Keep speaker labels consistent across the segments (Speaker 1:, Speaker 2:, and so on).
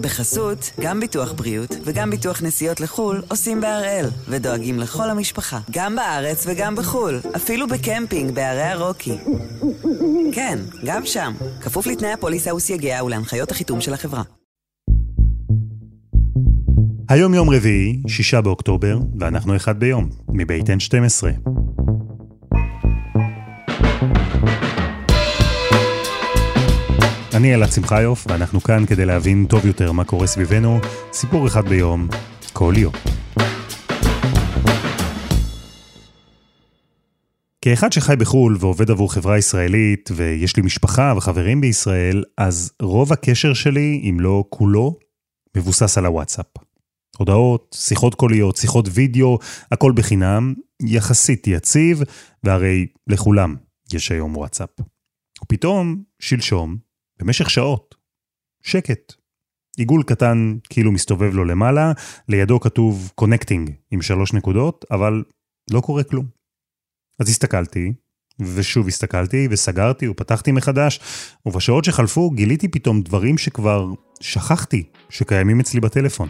Speaker 1: בחסות, גם ביטוח בריאות וגם ביטוח נסיעות לחו"ל עושים בהראל, ודואגים לכל המשפחה, גם בארץ וגם בחו"ל, אפילו בקמפינג בערי הרוקי. כן, גם שם, כפוף לתנאי הפוליסה וסייגיה ולהנחיות החיתום של החברה.
Speaker 2: היום יום רביעי, שישה באוקטובר, ואנחנו אחד ביום, מבית N12. אני אלעד שמחיוף, ואנחנו כאן כדי להבין טוב יותר מה קורה סביבנו, סיפור אחד ביום, כל יום. כאחד שחי בחו"ל ועובד עבור חברה ישראלית, ויש לי משפחה וחברים בישראל, אז רוב הקשר שלי, אם לא כולו, מבוסס על הוואטסאפ. הודעות, שיחות קוליות, שיחות וידאו, הכל בחינם, יחסית יציב, והרי לכולם יש היום וואטסאפ. ופתאום, שלשום, במשך שעות, שקט. עיגול קטן כאילו מסתובב לו למעלה, לידו כתוב connecting עם שלוש נקודות, אבל לא קורה כלום. אז הסתכלתי, ושוב הסתכלתי, וסגרתי ופתחתי מחדש, ובשעות שחלפו גיליתי פתאום דברים שכבר שכחתי שקיימים אצלי בטלפון.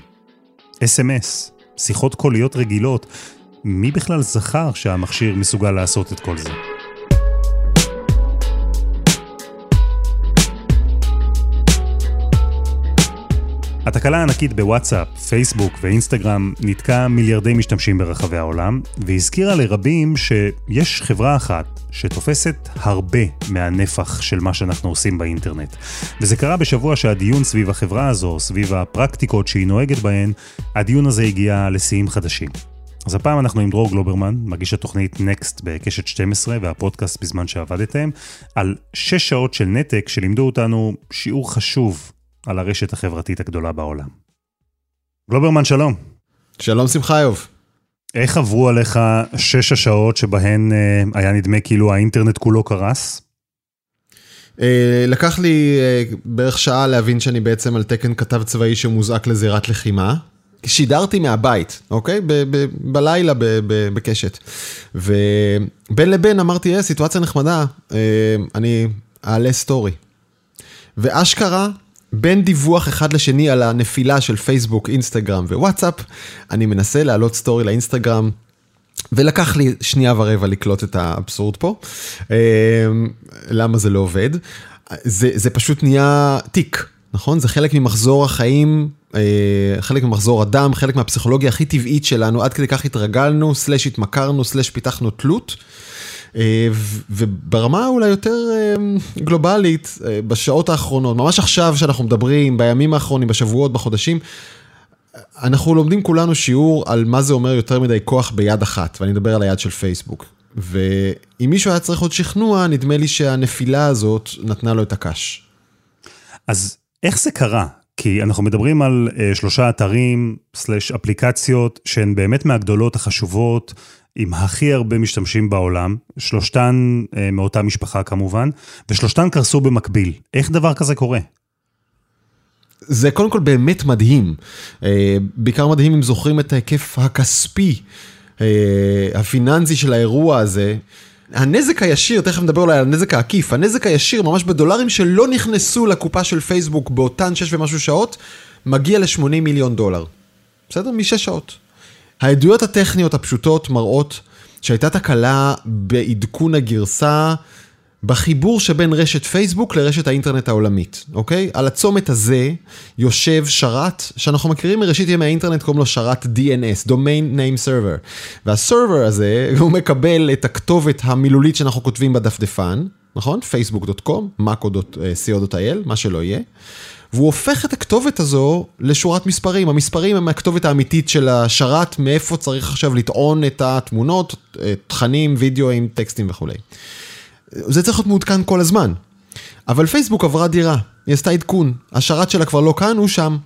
Speaker 2: SMS, שיחות קוליות רגילות, מי בכלל זכר שהמכשיר מסוגל לעשות את כל זה? התקלה הענקית בוואטסאפ, פייסבוק ואינסטגרם ניתקה מיליארדי משתמשים ברחבי העולם, והזכירה לרבים שיש חברה אחת שתופסת הרבה מהנפח של מה שאנחנו עושים באינטרנט. וזה קרה בשבוע שהדיון סביב החברה הזו, סביב הפרקטיקות שהיא נוהגת בהן, הדיון הזה הגיע לשיאים חדשים. אז הפעם אנחנו עם דרור גלוברמן, מגיש התוכנית Next בקשת 12 והפודקאסט בזמן שעבדתם, על 6 שעות של נתק שלימדו אותנו שיעור חשוב על הרשת החברתית הגדולה בעולם. גלוברמן, שלום.
Speaker 3: שלום שמחיוב.
Speaker 2: איך עברו עליך שש השעות שבהן אה, היה נדמה כאילו האינטרנט כולו קרס?
Speaker 3: אה, לקח לי אה, בערך שעה להבין שאני בעצם על תקן כתב צבאי שמוזעק לזירת לחימה. שידרתי מהבית, אוקיי? ב- ב- בלילה ב- ב- בקשת. ובין לבין אמרתי, אה, סיטואציה נחמדה, אה, אני אעלה סטורי. ואשכרה, בין דיווח אחד לשני על הנפילה של פייסבוק, אינסטגרם ווואטסאפ, אני מנסה להעלות סטורי לאינסטגרם. ולקח לי שנייה ורבע לקלוט את האבסורד פה. אה, למה זה לא עובד? זה, זה פשוט נהיה תיק, נכון? זה חלק ממחזור החיים, אה, חלק ממחזור הדם, חלק מהפסיכולוגיה הכי טבעית שלנו, עד כדי כך התרגלנו, סלאש התמכרנו, סלאש פיתחנו תלות. אה, וברמה אולי יותר גלובלית, בשעות האחרונות, ממש עכשיו שאנחנו מדברים, בימים האחרונים, בשבועות, בחודשים, אנחנו לומדים כולנו שיעור על מה זה אומר יותר מדי כוח ביד אחת, ואני מדבר על היד של פייסבוק. ואם מישהו היה צריך עוד שכנוע, נדמה לי שהנפילה הזאת נתנה לו את הקש.
Speaker 2: אז איך זה קרה? כי אנחנו מדברים על uh, שלושה אתרים, סלש אפליקציות, שהן באמת מהגדולות, החשובות, עם הכי הרבה משתמשים בעולם, שלושתן uh, מאותה משפחה כמובן, ושלושתן קרסו במקביל. איך דבר כזה קורה?
Speaker 3: זה קודם כל באמת מדהים. אה, בעיקר מדהים אם זוכרים את ההיקף הכספי, אה, הפיננסי של האירוע הזה. הנזק הישיר, תכף נדבר אולי על הנזק העקיף, הנזק הישיר ממש בדולרים שלא נכנסו לקופה של פייסבוק באותן 6 ומשהו שעות, מגיע ל-80 מיליון דולר. בסדר? משש שעות. העדויות הטכניות הפשוטות מראות שהייתה תקלה בעדכון הגרסה בחיבור שבין רשת פייסבוק לרשת האינטרנט העולמית, אוקיי? על הצומת הזה יושב שרת שאנחנו מכירים מראשית ימי האינטרנט, קוראים לו שרת DNS, Domain Name Server. והסרבר הזה, הוא מקבל את הכתובת המילולית שאנחנו כותבים בדפדפן, נכון? facebook.com, mako.co.il, מה שלא יהיה. והוא הופך את הכתובת הזו לשורת מספרים. המספרים הם הכתובת האמיתית של השרת, מאיפה צריך עכשיו לטעון את התמונות, תכנים, וידאוים, טקסטים וכולי. זה צריך להיות מעודכן כל הזמן. אבל פייסבוק עברה דירה, היא עשתה עדכון, השרת שלה כבר לא כאן, הוא שם.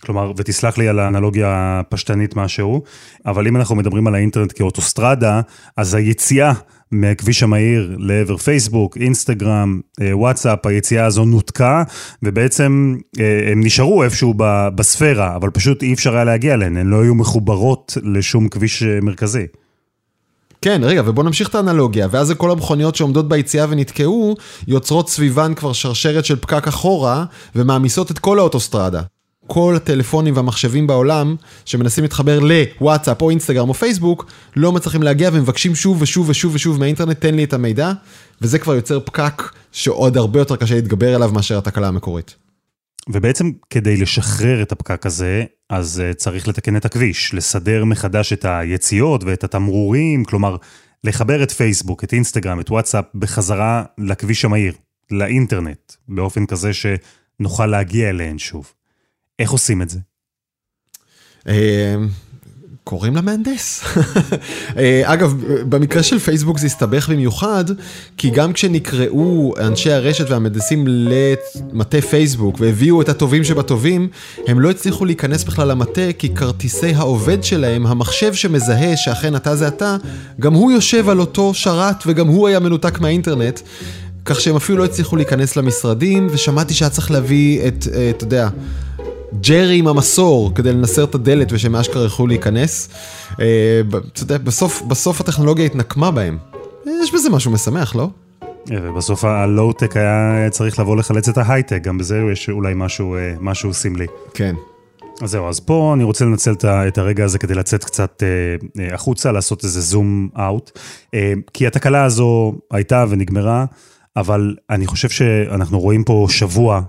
Speaker 2: כלומר, ותסלח לי על האנלוגיה הפשטנית משהו, אבל אם אנחנו מדברים על האינטרנט כאוטוסטרדה, אז היציאה מהכביש המהיר לעבר פייסבוק, אינסטגרם, אה, וואטסאפ, היציאה הזו נותקה, ובעצם אה, הם נשארו איפשהו בספירה, אבל פשוט אי אפשר היה להגיע אליהן, הן לא היו מחוברות לשום כביש אה, מרכזי.
Speaker 3: כן, רגע, ובוא נמשיך את האנלוגיה, ואז כל המכוניות שעומדות ביציאה ונתקעו, יוצרות סביבן כבר שרשרת של פקק אחורה, ומעמיסות את כל האוטוסטרדה. כל הטלפונים והמחשבים בעולם שמנסים להתחבר לוואטסאפ או אינסטגרם או פייסבוק, לא מצליחים להגיע ומבקשים שוב ושוב ושוב ושוב מהאינטרנט, תן לי את המידע, וזה כבר יוצר פקק שעוד הרבה יותר קשה להתגבר עליו מאשר התקלה המקורית.
Speaker 2: ובעצם כדי לשחרר את הפקק הזה, אז uh, צריך לתקן את הכביש, לסדר מחדש את היציאות ואת התמרורים, כלומר, לחבר את פייסבוק, את אינסטגרם, את וואטסאפ, בחזרה לכביש המהיר, לאינטרנט, באופן כזה שנוכל להגיע אליהן שוב. איך עושים את זה?
Speaker 3: קוראים למהנדס. אה, אגב, במקרה של פייסבוק זה הסתבך במיוחד, כי גם כשנקראו אנשי הרשת והמהנדסים למטה פייסבוק והביאו את הטובים שבטובים, הם לא הצליחו להיכנס בכלל למטה, כי כרטיסי העובד שלהם, המחשב שמזהה שאכן אתה זה אתה, גם הוא יושב על אותו שרת וגם הוא היה מנותק מהאינטרנט. כך שהם אפילו לא הצליחו להיכנס למשרדים, ושמעתי שהיה צריך להביא את, אה, אתה יודע, ג'רי עם המסור כדי לנסר את הדלת ושהם אשכרה יוכלו להיכנס. אה, אתה יודע, בסוף, בסוף הטכנולוגיה התנקמה בהם. יש בזה משהו משמח, לא?
Speaker 2: אה, ובסוף הלואו-טק היה צריך לבוא לחלץ את ההייטק, גם בזה יש אולי משהו, משהו סמלי.
Speaker 3: כן.
Speaker 2: אז זהו, אז פה אני רוצה לנצל את הרגע הזה כדי לצאת קצת אה, החוצה, לעשות איזה זום אאוט. אה, כי התקלה הזו הייתה ונגמרה, אבל אני חושב שאנחנו רואים פה שבוע אה,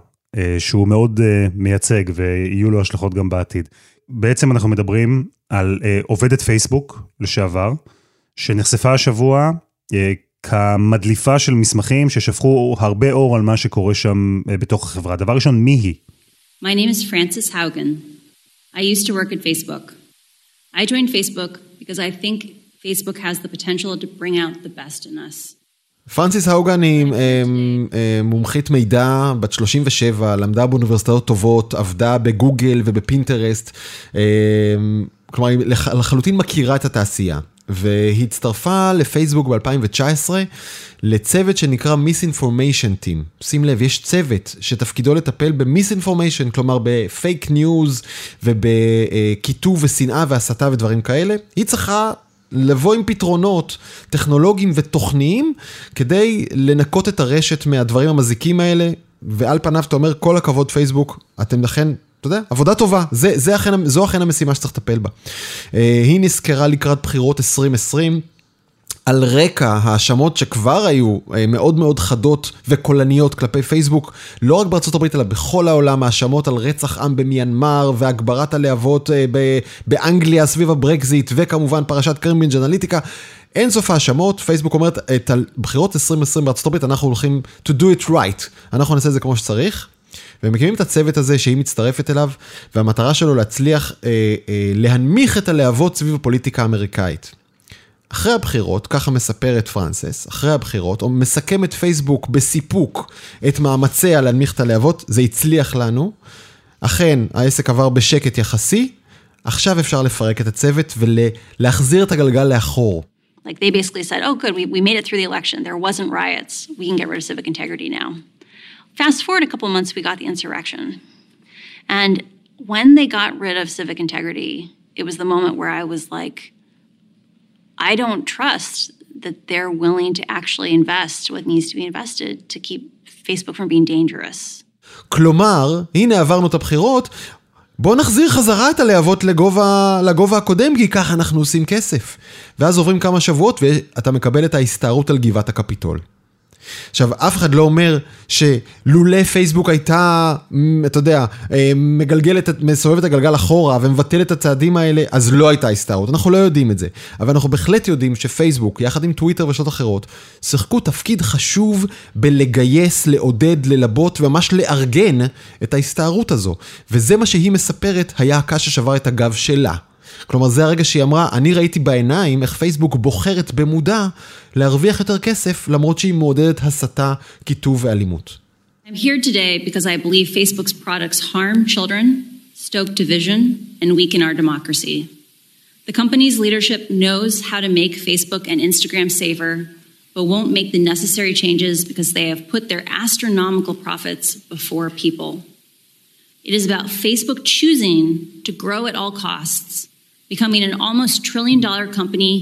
Speaker 2: שהוא מאוד אה, מייצג ויהיו לו השלכות גם בעתיד. בעצם אנחנו מדברים על אה, עובדת פייסבוק לשעבר, שנחשפה השבוע כמדליפה של מסמכים ששפכו הרבה אור על מה שקורה שם בתוך החברה. דבר ראשון, מי היא?
Speaker 4: My name is Frances Haugen. I used to work at Facebook. I joined Facebook because I think Facebook has the potential to bring out the best in us.
Speaker 3: פרנסיס האוגן היא אמ, אמ, מומחית מידע, בת 37, למדה באוניברסיטאות טובות, עבדה בגוגל ובפינטרסט, אמ, כלומר היא לחלוטין מכירה את התעשייה. והיא הצטרפה לפייסבוק ב-2019 לצוות שנקרא Misinformation Team. שים לב, יש צוות שתפקידו לטפל ב-Misinformation, כלומר בפייק ניוז ובקיטוב ושנאה והסתה ודברים כאלה. היא צריכה לבוא עם פתרונות טכנולוגיים ותוכניים כדי לנקות את הרשת מהדברים המזיקים האלה, ועל פניו אתה אומר, כל הכבוד פייסבוק, אתם לכן, אתה יודע, עבודה טובה, זה, זה אכן, זו אכן המשימה שצריך לטפל בה. אה, היא נזכרה לקראת בחירות 2020. על רקע האשמות שכבר היו אה, מאוד מאוד חדות וקולניות כלפי פייסבוק, לא רק בארצות הברית אלא בכל העולם, האשמות על רצח עם במיינמר והגברת הלהבות אה, באנגליה סביב הברקזיט וכמובן פרשת קיימברידג' אנליטיקה. אין סוף האשמות, פייסבוק אומרת, את הבחירות 2020 בארצות הברית אנחנו הולכים to do it right, אנחנו נעשה את זה כמו שצריך. והם מקימים את הצוות הזה שהיא מצטרפת אליו, והמטרה שלו להצליח אה, אה, להנמיך את הלהבות סביב הפוליטיקה האמריקאית. אחרי הבחירות, ככה מספרת פרנסס, אחרי הבחירות, או מסכמת פייסבוק בסיפוק את מאמציה להנמיך את הלהבות, זה הצליח לנו. אכן, העסק עבר בשקט יחסי, עכשיו אפשר לפרק את הצוות ולהחזיר את הגלגל לאחור.
Speaker 4: Like they basically said, oh good, we, we made it through the election, there wasn't riots, we can get rid of civic integrity now. Fast forward a couple months, we got the insurrection. And when they got rid of civic integrity, it was the moment where I was like, I don't trust that they're willing to actually invest what needs to be invested to keep Facebook from being dangerous.
Speaker 3: כלומר, הנה עברנו את הבחירות, בוא נחזיר חזרה את הלהבות לגובה, לגובה הקודם, כי ככה אנחנו עושים כסף. ואז עוברים כמה שבועות ואתה מקבל את ההסתערות על גבעת הקפיטול. עכשיו, אף אחד לא אומר שלולא פייסבוק הייתה, אתה יודע, אה, מגלגלת, מסובבת את הגלגל אחורה ומבטלת את הצעדים האלה, אז לא הייתה הסתערות. אנחנו לא יודעים את זה. אבל אנחנו בהחלט יודעים שפייסבוק, יחד עם טוויטר ושעות אחרות, שיחקו תפקיד חשוב בלגייס, לעודד, ללבות וממש לארגן את ההסתערות הזו. וזה מה שהיא מספרת, היה הקש ששבר את הגב שלה. כלומר, זה הרגע שהיא אמרה, אני ראיתי בעיניים איך פייסבוק בוחרת במודע להרוויח יותר כסף, למרות שהיא מעודדת הסתה, קיטוב ואלימות.
Speaker 4: I'm here today because I believe Facebook's products harm children, stoke division, and weaken our democracy. The company's leadership knows how to make Facebook and Instagram safer, but won't make the necessary changes because they have put their astronomical profits before people. It is about Facebook choosing to grow at all costs becoming an almost trillion dollar company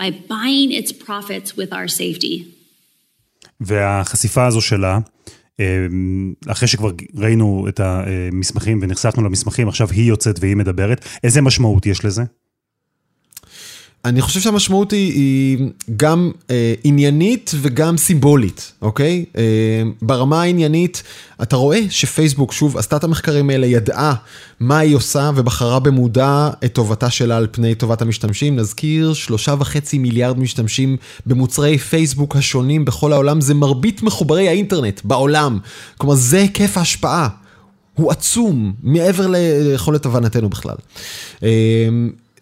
Speaker 4: by buying its profits with our safety.
Speaker 2: והחשיפה הזו שלה אחרי שכבר ראינו את המסמכים ונחשפנו למסמכים, עכשיו היא יוצאת והיא מדברת. איזה משמעות יש לזה?
Speaker 3: אני חושב שהמשמעות היא, היא גם אה, עניינית וגם סימבולית, אוקיי? אה, ברמה העניינית, אתה רואה שפייסבוק, שוב, עשתה את המחקרים האלה, ידעה מה היא עושה ובחרה במודע את טובתה שלה על פני טובת המשתמשים. נזכיר, שלושה וחצי מיליארד משתמשים במוצרי פייסבוק השונים בכל העולם, זה מרבית מחוברי האינטרנט בעולם. כלומר, זה היקף ההשפעה. הוא עצום, מעבר ליכולת הבנתנו בכלל. אה,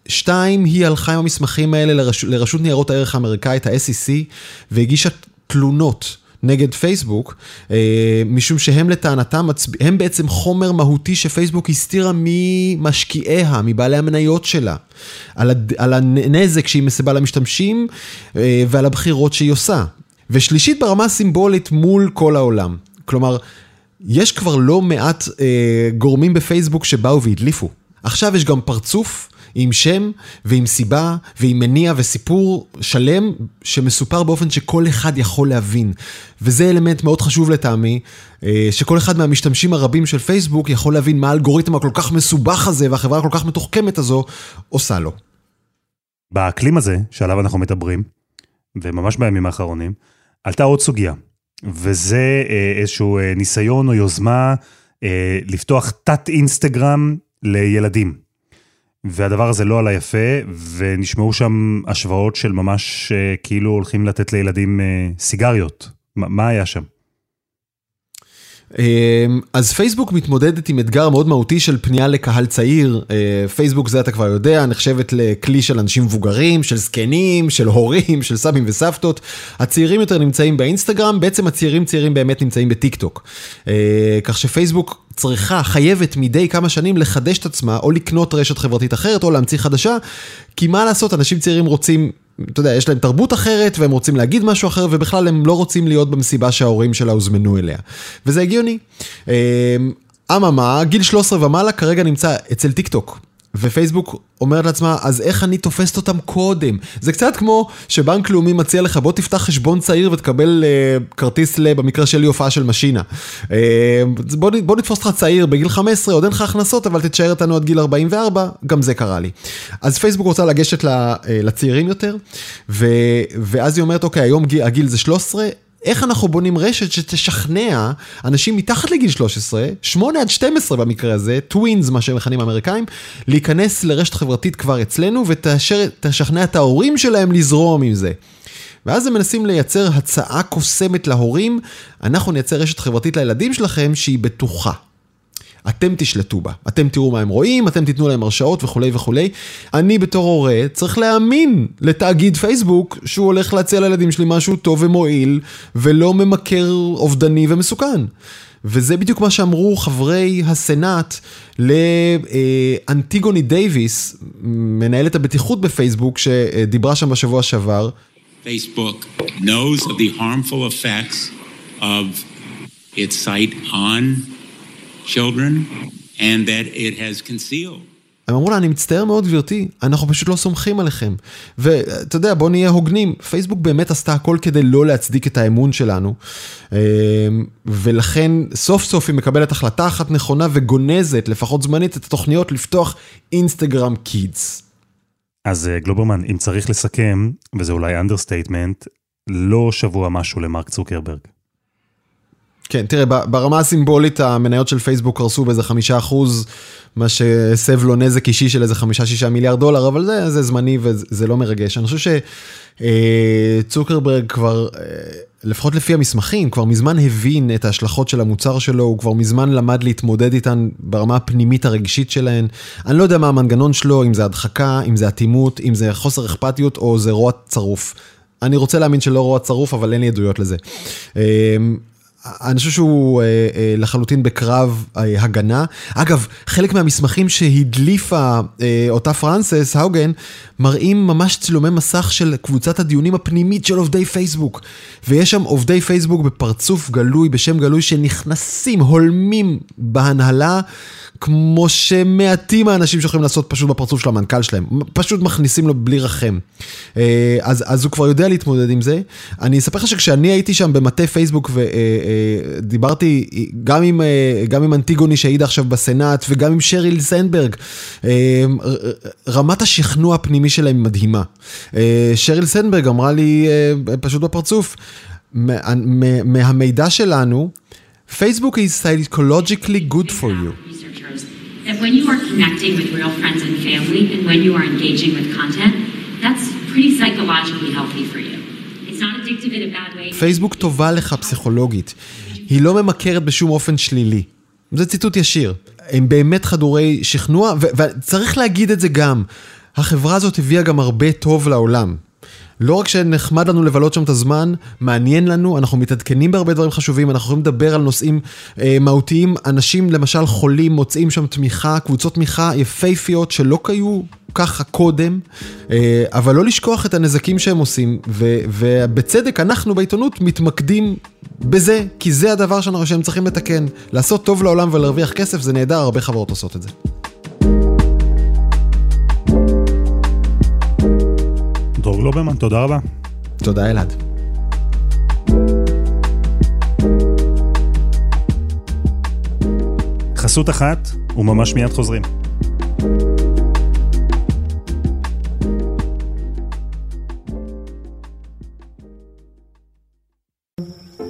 Speaker 3: שתיים, היא הלכה עם המסמכים האלה לרש... לרשות ניירות הערך האמריקאית, ה-SEC, והגישה תלונות. נגד פייסבוק, אה, משום שהם לטענתם, הם בעצם חומר מהותי שפייסבוק הסתירה ממשקיעיה, מבעלי המניות שלה, על, הד... על הנזק שהיא מסבה למשתמשים אה, ועל הבחירות שהיא עושה. ושלישית, ברמה סימבולית מול כל העולם. כלומר, יש כבר לא מעט אה, גורמים בפייסבוק שבאו והדליפו. עכשיו יש גם פרצוף עם שם ועם סיבה ועם מניע וסיפור שלם שמסופר באופן שכל אחד יכול להבין. וזה אלמנט מאוד חשוב לטעמי, אה, שכל אחד מהמשתמשים הרבים של פייסבוק יכול להבין מה האלגוריתם הכל כך מסובך הזה והחברה הכל כך מתוחכמת הזו עושה לו.
Speaker 2: באקלים הזה שעליו אנחנו מדברים, וממש בימים האחרונים, עלתה עוד סוגיה, וזה אה, איזשהו אה, ניסיון או יוזמה לפתוח תת אינסטגרם לילדים. והדבר הזה לא עלה יפה, ונשמעו שם השוואות של ממש אה, כאילו הולכים לתת לילדים אה, סיגריות. מה היה שם?
Speaker 3: אמ, אז פייסבוק מתמודדת עם אתגר מאוד מהותי של פנייה לקהל צעיר. אה, פייסבוק זה אתה כבר יודע, נחשבת לכלי של אנשים מבוגרים, של זקנים, של הורים, של סבים וסבתות. הצעירים יותר נמצאים באינסטגרם, בעצם הצעירים צעירים באמת נמצאים בטיק טוק. כך שפייסבוק צריכה, חייבת מדי כמה שנים לחדש את עצמה, או לקנות רשת חברתית אחרת, או להמציא חדשה, כי מה לעשות, אנשים צעירים רוצים, אתה יודע, יש להם תרבות אחרת, והם רוצים להגיד משהו אחר, ובכלל הם לא רוצים להיות במסיבה שההורים שלהם הוזמנו אליה. וזה הגיוני. אמ, אממה, גיל 13 ומעלה כרגע נמצא אצל טיק טוק. ופייסבוק אומרת לעצמה, אז איך אני תופסת אותם קודם? זה קצת כמו שבנק לאומי מציע לך, בוא תפתח חשבון צעיר ותקבל אה, כרטיס, ל, במקרה שלי, הופעה של משינה. Uh, בוא, בוא נתפוס אותך צעיר בגיל 15, עוד אין לך הכנסות, אבל תתשאר איתנו עד גיל 44, גם זה קרה לי. אז פייסבוק רוצה לגשת אה, לצעירים יותר, ו, ואז היא אומרת, אוקיי, היום הגיל זה 13, איך אנחנו בונים רשת שתשכנע אנשים מתחת לגיל 13, 8 עד 12 במקרה הזה, טווינס, מה שהם מכנים האמריקאים, להיכנס לרשת חברתית כבר אצלנו ותשכנע את ההורים שלהם לזרום עם זה. ואז הם מנסים לייצר הצעה קוסמת להורים, אנחנו נייצר רשת חברתית לילדים שלכם שהיא בטוחה. אתם תשלטו בה, אתם תראו מה הם רואים, אתם תיתנו להם הרשאות וכולי וכולי. אני בתור הורה צריך להאמין לתאגיד פייסבוק שהוא הולך להציע לילדים שלי משהו טוב ומועיל, ולא ממכר אובדני ומסוכן. וזה בדיוק מה שאמרו חברי הסנאט לאנטיגוני דייוויס, מנהלת הבטיחות בפייסבוק, שדיברה שם בשבוע שעבר.
Speaker 5: Facebook knows of the harmful effects of its site on children and that it has concealed.
Speaker 3: הם אמרו לה, אני מצטער מאוד גברתי, אנחנו פשוט לא סומכים עליכם. ואתה יודע, בוא נהיה הוגנים, פייסבוק באמת עשתה הכל כדי לא להצדיק את האמון שלנו. אמ, ולכן סוף סוף היא מקבלת החלטה אחת נכונה וגונזת, לפחות זמנית, את התוכניות לפתוח אינסטגרם קידס.
Speaker 2: אז אה, גלוברמן, אם צריך לסכם, וזה אולי understatement, לא שבוע משהו למרק צוקרברג.
Speaker 3: כן, תראה, ברמה הסימבולית המניות של פייסבוק קרסו באיזה חמישה אחוז, מה שהסב לו נזק אישי של איזה חמישה-שישה מיליארד דולר, אבל זה, זה זמני וזה לא מרגש. אני חושב שצוקרברג כבר, אה, לפחות לפי המסמכים, כבר מזמן הבין את ההשלכות של המוצר שלו, הוא כבר מזמן למד להתמודד איתן ברמה הפנימית הרגשית שלהן. אני לא יודע מה המנגנון שלו, אם זה הדחקה, אם זה אטימות, אם זה חוסר אכפתיות או זה רוע צרוף. אני רוצה להאמין שלא רוע צרוף, אבל אין לי עדויות לזה. אני חושב שהוא אה, אה, לחלוטין בקרב אה, הגנה. אגב, חלק מהמסמכים שהדליפה אה, אותה פרנסס, האוגן, מראים ממש צילומי מסך של קבוצת הדיונים הפנימית של עובדי פייסבוק. ויש שם עובדי פייסבוק בפרצוף גלוי, בשם גלוי, שנכנסים, הולמים בהנהלה. כמו שמעטים האנשים שיכולים לעשות פשוט בפרצוף של המנכ"ל שלהם, פשוט מכניסים לו בלי רחם. אה, אז, אז הוא כבר יודע להתמודד עם זה. אני אספר לך שכשאני הייתי שם במטה פייסבוק ודיברתי אה, גם עם, גם עם אנטיגוני שהעיד עכשיו בסנאט וגם עם שריל סנדברג, רמת השכנוע הפנימי שלהם מדהימה. שריל סנדברג אמרה לי פשוט בפרצוף, מה, מהמידע שלנו, פייסבוק is psychologically good for you.
Speaker 6: That when you are connecting with real friends and family and when you are engaging with content, that's pretty psychologically healthy for you. It's not addictive in a bad way.
Speaker 3: פייסבוק טובה לך פסיכולוגית. היא לא ממכרת בשום אופן שלילי. זה ציטוט ישיר. הם באמת חדורי שכנוע, וצריך להגיד את זה גם. החברה הזאת הביאה גם הרבה טוב לעולם. לא רק שנחמד לנו לבלות שם את הזמן, מעניין לנו, אנחנו מתעדכנים בהרבה דברים חשובים, אנחנו יכולים לדבר על נושאים אה, מהותיים. אנשים, למשל חולים, מוצאים שם תמיכה, קבוצות תמיכה יפייפיות שלא היו ככה קודם, אה, אבל לא לשכוח את הנזקים שהם עושים, ו, ובצדק אנחנו בעיתונות מתמקדים בזה, כי זה הדבר שהם צריכים לתקן. לעשות טוב לעולם ולהרוויח כסף זה נהדר, הרבה חברות עושות את זה.
Speaker 2: דרור גלוברמן, תודה רבה.
Speaker 3: תודה אלעד.
Speaker 2: חסות אחת, וממש מיד חוזרים.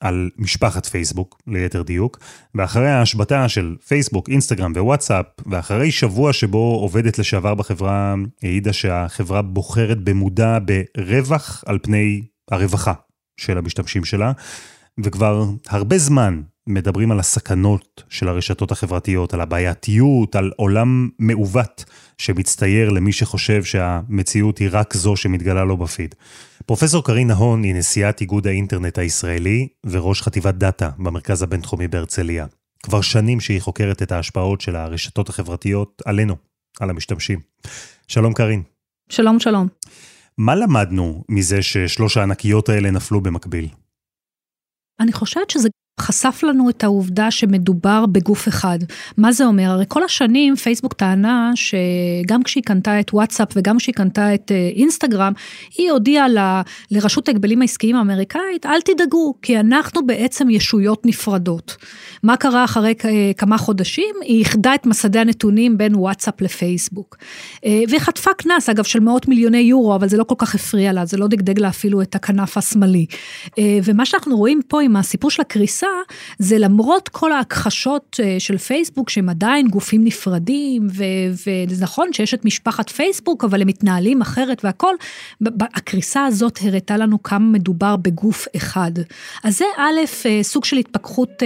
Speaker 2: על משפחת פייסבוק, ליתר דיוק, ואחרי ההשבתה של פייסבוק, אינסטגרם ווואטסאפ, ואחרי שבוע שבו עובדת לשעבר בחברה העידה שהחברה בוחרת במודע ברווח על פני הרווחה של המשתמשים שלה, וכבר הרבה זמן מדברים על הסכנות של הרשתות החברתיות, על הבעייתיות, על עולם מעוות שמצטייר למי שחושב שהמציאות היא רק זו שמתגלה לו בפיד. פרופסור קרין נהון היא נשיאת איגוד האינטרנט הישראלי וראש חטיבת דאטה במרכז הבינתחומי בהרצליה. כבר שנים שהיא חוקרת את ההשפעות של הרשתות החברתיות עלינו, על המשתמשים. שלום קרין.
Speaker 7: שלום, שלום.
Speaker 2: מה למדנו מזה ששלוש הענקיות האלה נפלו במקביל?
Speaker 7: אני חושבת שזה חשף לנו את העובדה שמדובר בגוף אחד. מה זה אומר? הרי כל השנים פייסבוק טענה שגם כשהיא קנתה את וואטסאפ וגם כשהיא קנתה את אה, אינסטגרם, היא הודיעה ל, לרשות ההגבלים העסקיים האמריקאית, אל תדאגו, כי אנחנו בעצם ישויות נפרדות. מה קרה אחרי כמה חודשים? היא איחדה את מסדי הנתונים בין וואטסאפ לפייסבוק. אה, והיא חטפה קנס, אגב, של מאות מיליוני יורו, אבל זה לא כל כך הפריע לה, זה לא דגדג לה אפילו את הכנף השמאלי. אה, ומה שאנחנו רואים פה עם הסיפור של הקריסה, זה למרות כל ההכחשות אה, של פייסבוק, שהם עדיין גופים נפרדים, וזה נכון שיש את משפחת פייסבוק, אבל הם מתנהלים אחרת והכל, הקריסה הזאת הראתה לנו כמה מדובר בגוף אחד. אז זה א', סוג של התפכחות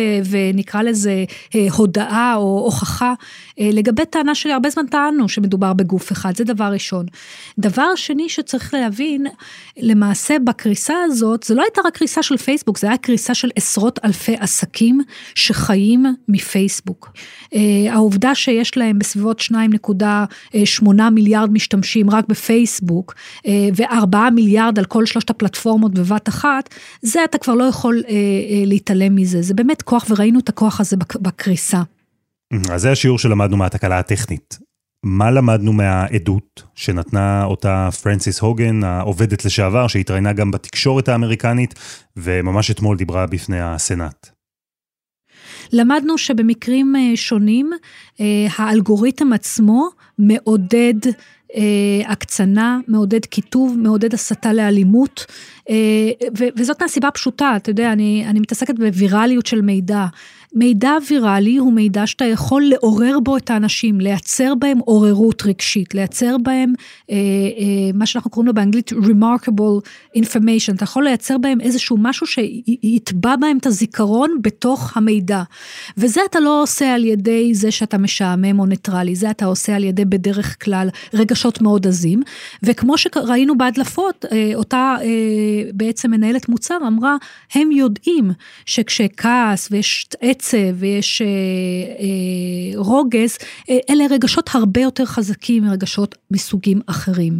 Speaker 7: נקרא לזה אה, הודאה או הוכחה, אה, לגבי טענה שלי, הרבה זמן טענו שמדובר בגוף אחד, זה דבר ראשון. דבר שני שצריך להבין, למעשה בקריסה הזאת, זה לא הייתה רק קריסה של פייסבוק, זה היה קריסה של עשרות אלפי עסקים שחיים מפייסבוק. אה, העובדה שיש להם בסביבות 2.8 מיליארד משתמשים רק בפייסבוק, ו-4 מיליארד על כל שלושת הפלטפורמות בבת אחת, זה אתה כבר לא יכול להתעלם מזה, זה באמת כוח, וראינו את הכוח הזה בקריסה.
Speaker 2: אז זה השיעור שלמדנו מהתקלה הטכנית. מה למדנו מהעדות שנתנה אותה פרנסיס הוגן, העובדת לשעבר, שהתראיינה גם בתקשורת האמריקנית, וממש אתמול דיברה בפני הסנאט?
Speaker 7: למדנו שבמקרים אה, שונים, אה, האלגוריתם עצמו מעודד אה, הקצנה, מעודד קיטוב, מעודד הסתה לאלימות, וזאת מהסיבה הפשוטה, אתה יודע, אני, אני מתעסקת בווירליות של מידע. מידע ויראלי הוא מידע שאתה יכול לעורר בו את האנשים, לייצר בהם עוררות רגשית, לייצר בהם אה, אה, מה שאנחנו קוראים לו באנגלית remarkable information, אתה יכול לייצר בהם איזשהו משהו שיתבע בהם את הזיכרון בתוך המידע. וזה אתה לא עושה על ידי זה שאתה משעמם או ניטרלי, זה אתה עושה על ידי בדרך כלל רגשות מאוד עזים, וכמו שראינו בהדלפות, אה, אותה אה, בעצם מנהלת מוצר אמרה, הם יודעים שכשכעס ויש עצב ויש אה, אה, רוגז, אה, אלה רגשות הרבה יותר חזקים מרגשות מסוגים אחרים.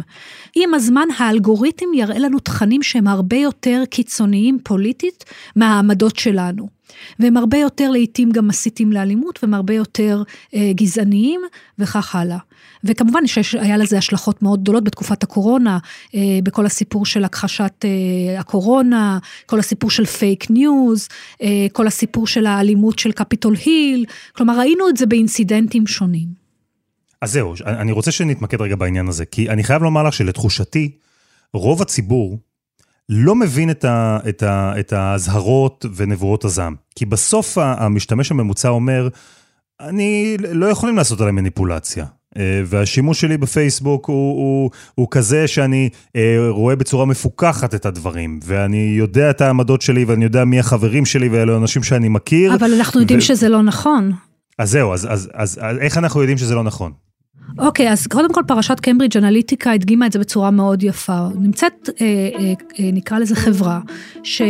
Speaker 7: עם הזמן האלגוריתם יראה לנו תכנים שהם הרבה יותר קיצוניים פוליטית מהעמדות שלנו. והם הרבה יותר לעיתים גם מסיתים לאלימות, והם הרבה יותר אה, גזעניים, וכך הלאה. וכמובן שהיה לזה השלכות מאוד גדולות בתקופת הקורונה, אה, בכל הסיפור של הכחשת אה, הקורונה, כל הסיפור של פייק ניוז, אה, כל הסיפור של האלימות של קפיטול היל, כלומר ראינו את זה באינסידנטים שונים.
Speaker 2: אז זהו, אני רוצה שנתמקד רגע בעניין הזה, כי אני חייב לומר לך שלתחושתי, רוב הציבור לא מבין את, ה, את, ה, את האזהרות ונבואות הזעם. כי בסוף המשתמש הממוצע אומר, אני לא יכולים לעשות עליי מניפולציה. אה, והשימוש שלי בפייסבוק הוא, הוא, הוא כזה שאני אה, רואה בצורה מפוקחת את הדברים, ואני יודע את העמדות שלי, ואני יודע מי החברים שלי, ואלה אנשים שאני מכיר.
Speaker 7: אבל אנחנו יודעים ו... שזה לא נכון.
Speaker 2: אז זהו, אז, אז, אז, אז איך אנחנו יודעים שזה לא נכון?
Speaker 7: אוקיי, okay, אז קודם כל פרשת קיימברידג' אנליטיקה הדגימה את זה בצורה מאוד יפה. נמצאת, אה, אה, אה, נקרא לזה חברה, ש,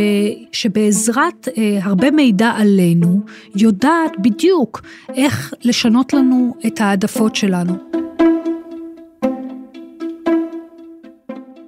Speaker 7: שבעזרת אה, הרבה מידע עלינו, יודעת בדיוק איך לשנות לנו את העדפות שלנו.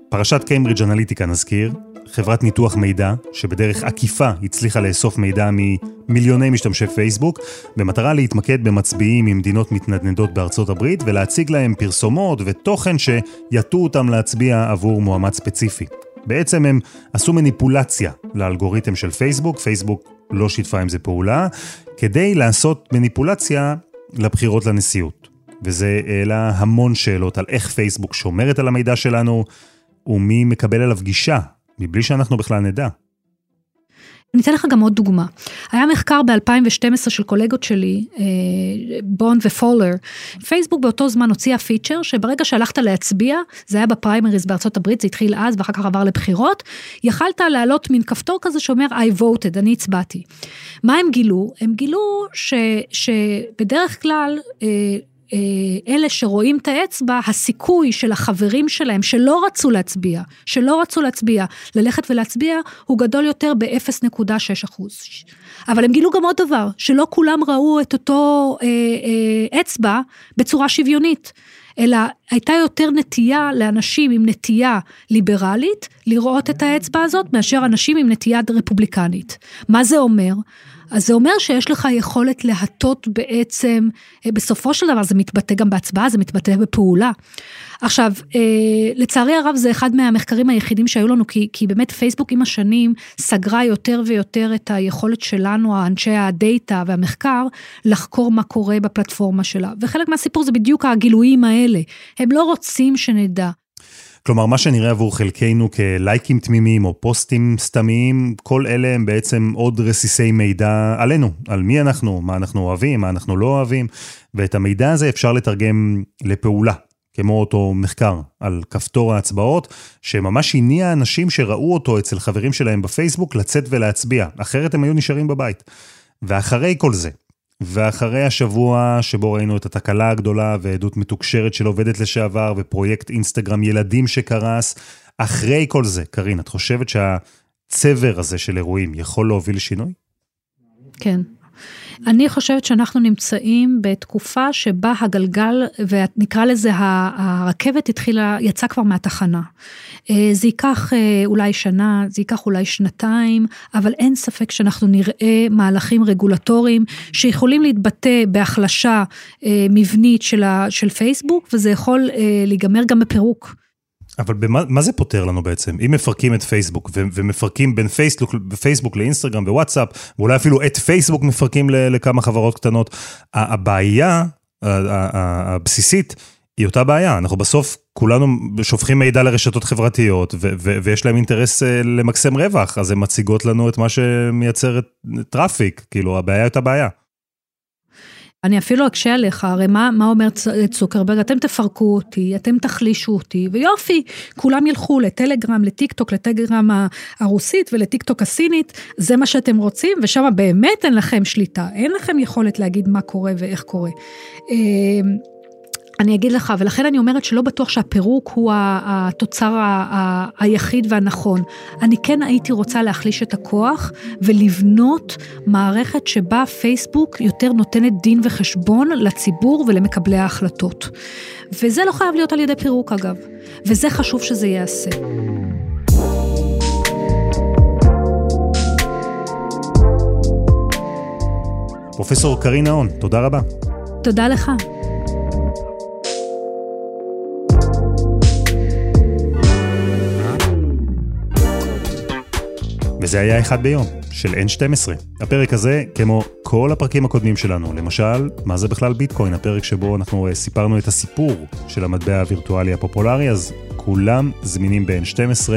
Speaker 2: פרשת קיימברידג' אנליטיקה נזכיר, חברת ניתוח מידע, שבדרך עקיפה הצליחה לאסוף מידע ממיליוני משתמשי פייסבוק, במטרה להתמקד במצביעים ממדינות מתנדנדות בארצות הברית ולהציג להם פרסומות ותוכן שיטו אותם להצביע עבור מועמד ספציפי. בעצם הם עשו מניפולציה לאלגוריתם של פייסבוק, פייסבוק לא שיתפה עם זה פעולה, כדי לעשות מניפולציה לבחירות לנשיאות. וזה העלה המון שאלות על איך פייסבוק שומרת על המידע שלנו, ומי מקבל עליו גישה מבלי שאנחנו בכלל נדע.
Speaker 7: אני אתן לך גם עוד דוגמה. היה מחקר ב-2012 של קולגות שלי, אה, בונד ופולר. פייסבוק באותו זמן הוציאה פיצ'ר שברגע שהלכת להצביע, זה היה בפריימריז בארצות הברית, זה התחיל אז ואחר כך עבר לבחירות, יכלת להעלות מין כפתור כזה שאומר I voted, אני הצבעתי. מה הם גילו? הם גילו ש, שבדרך כלל, אה, אלה שרואים את האצבע, הסיכוי של החברים שלהם שלא רצו להצביע, שלא רצו להצביע, ללכת ולהצביע, הוא גדול יותר ב-0.6 אחוז. אבל הם גילו גם עוד דבר, שלא כולם ראו את אותו אה, אה, אצבע בצורה שוויונית. אלא הייתה יותר נטייה לאנשים עם נטייה ליברלית לראות את האצבע הזאת מאשר אנשים עם נטייה רפובליקנית. מה זה אומר? אז זה אומר שיש לך יכולת להטות בעצם, אה, בסופו של דבר זה מתבטא גם בהצבעה, זה מתבטא בפעולה. עכשיו, אה, לצערי הרב זה אחד מהמחקרים היחידים שהיו לנו, כי, כי באמת פייסבוק עם השנים סגרה יותר ויותר את היכולת שלנו, אנשי הדאטה והמחקר, לחקור מה קורה בפלטפורמה שלה. וחלק מהסיפור זה בדיוק הגילויים האלה. הם לא רוצים שנדע.
Speaker 2: כלומר, מה שנראה עבור חלקנו כלייקים תמימים או פוסטים סתמיים, כל אלה הם בעצם עוד רסיסי מידע עלינו, על מי אנחנו, מה אנחנו אוהבים, מה אנחנו לא אוהבים, ואת המידע הזה אפשר לתרגם לפעולה, כמו אותו מחקר על כפתור ההצבעות, שממש הניע אנשים שראו אותו אצל חברים שלהם בפייסבוק לצאת ולהצביע, אחרת הם היו נשארים בבית. ואחרי כל זה, ואחרי השבוע שבו ראינו את התקלה הגדולה ועדות מתוקשרת של עובדת לשעבר ופרויקט אינסטגרם ילדים שקרס, אחרי כל זה, קרין, את חושבת שהצבר הזה של אירועים יכול להוביל לשינוי?
Speaker 7: כן. אני חושבת שאנחנו נמצאים בתקופה שבה הגלגל, ונקרא לזה הרכבת התחילה, יצאה כבר מהתחנה. אה, זה ייקח אה, אולי שנה, זה ייקח אולי שנתיים, אבל אין ספק שאנחנו נראה מהלכים רגולטוריים שיכולים להתבטא בהחלשה אה, מבנית של פייסבוק, וזה יכול להיגמר גם בפירוק.
Speaker 2: אבל במה, מה זה פותר לנו בעצם? אם מפרקים את פייסבוק ו- ומפרקים בין פייסבוק, פייסבוק לאינסטגרם ווואטסאפ, ואולי אפילו את פייסבוק מפרקים לכמה חברות קטנות, הבעיה הבסיסית היא אותה בעיה, אנחנו בסוף כולנו שופכים מידע לרשתות חברתיות, ו- ו- ויש להם אינטרס אה, למקסם רווח, אז הן מציגות לנו את מה שמייצר traffic, כאילו הבעיה היא אותה בעיה.
Speaker 7: אני אפילו אקשה עליך, הרי מה, מה אומר צוקרברג? אתם תפרקו אותי, אתם תחלישו אותי, ויופי, כולם ילכו לטלגרם, לטיקטוק, לטלגרם הרוסית ולטיקטוק הסינית, זה מה שאתם רוצים, ושם באמת אין לכם שליטה, אין לכם יכולת להגיד מה קורה ואיך קורה. אני אגיד לך, ולכן אני אומרת שלא בטוח שהפירוק הוא התוצר היחיד והנכון. אני כן הייתי רוצה להחליש את הכוח ולבנות מערכת שבה פייסבוק יותר נותנת דין וחשבון לציבור ולמקבלי ההחלטות. וזה לא חייב להיות על ידי פירוק אגב, וזה חשוב שזה ייעשה.
Speaker 2: פרופסור קרינה הון, תודה רבה.
Speaker 7: תודה לך.
Speaker 2: וזה היה אחד ביום, של N12. הפרק הזה, כמו כל הפרקים הקודמים שלנו, למשל, מה זה בכלל ביטקוין, הפרק שבו אנחנו אה, סיפרנו את הסיפור של המטבע הווירטואלי הפופולרי, אז כולם זמינים ב-N12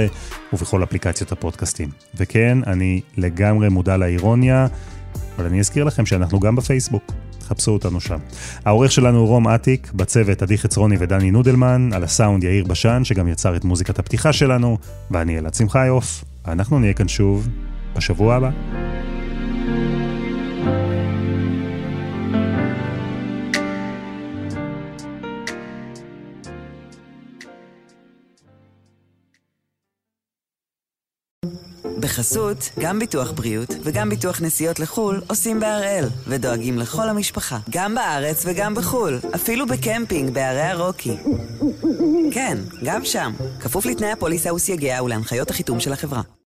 Speaker 2: ובכל אפליקציות הפודקאסטים. וכן, אני לגמרי מודע לאירוניה, אבל אני אזכיר לכם שאנחנו גם בפייסבוק. חפשו אותנו שם. העורך שלנו הוא רום אטיק, בצוות עדי חצרוני ודני נודלמן, על הסאונד יאיר בשן, שגם יצר את מוזיקת הפתיחה שלנו, ואני אלעד שמחיוף. אנחנו נהיה כאן שוב בשבוע הבא.
Speaker 1: בחסות, גם ביטוח בריאות וגם ביטוח נסיעות לחו"ל עושים בהראל, ודואגים לכל המשפחה, גם בארץ וגם בחו"ל, אפילו בקמפינג בערי הרוקי. כן, גם שם, כפוף לתנאי הפוליסה וסייגיה ולהנחיות החיתום של החברה.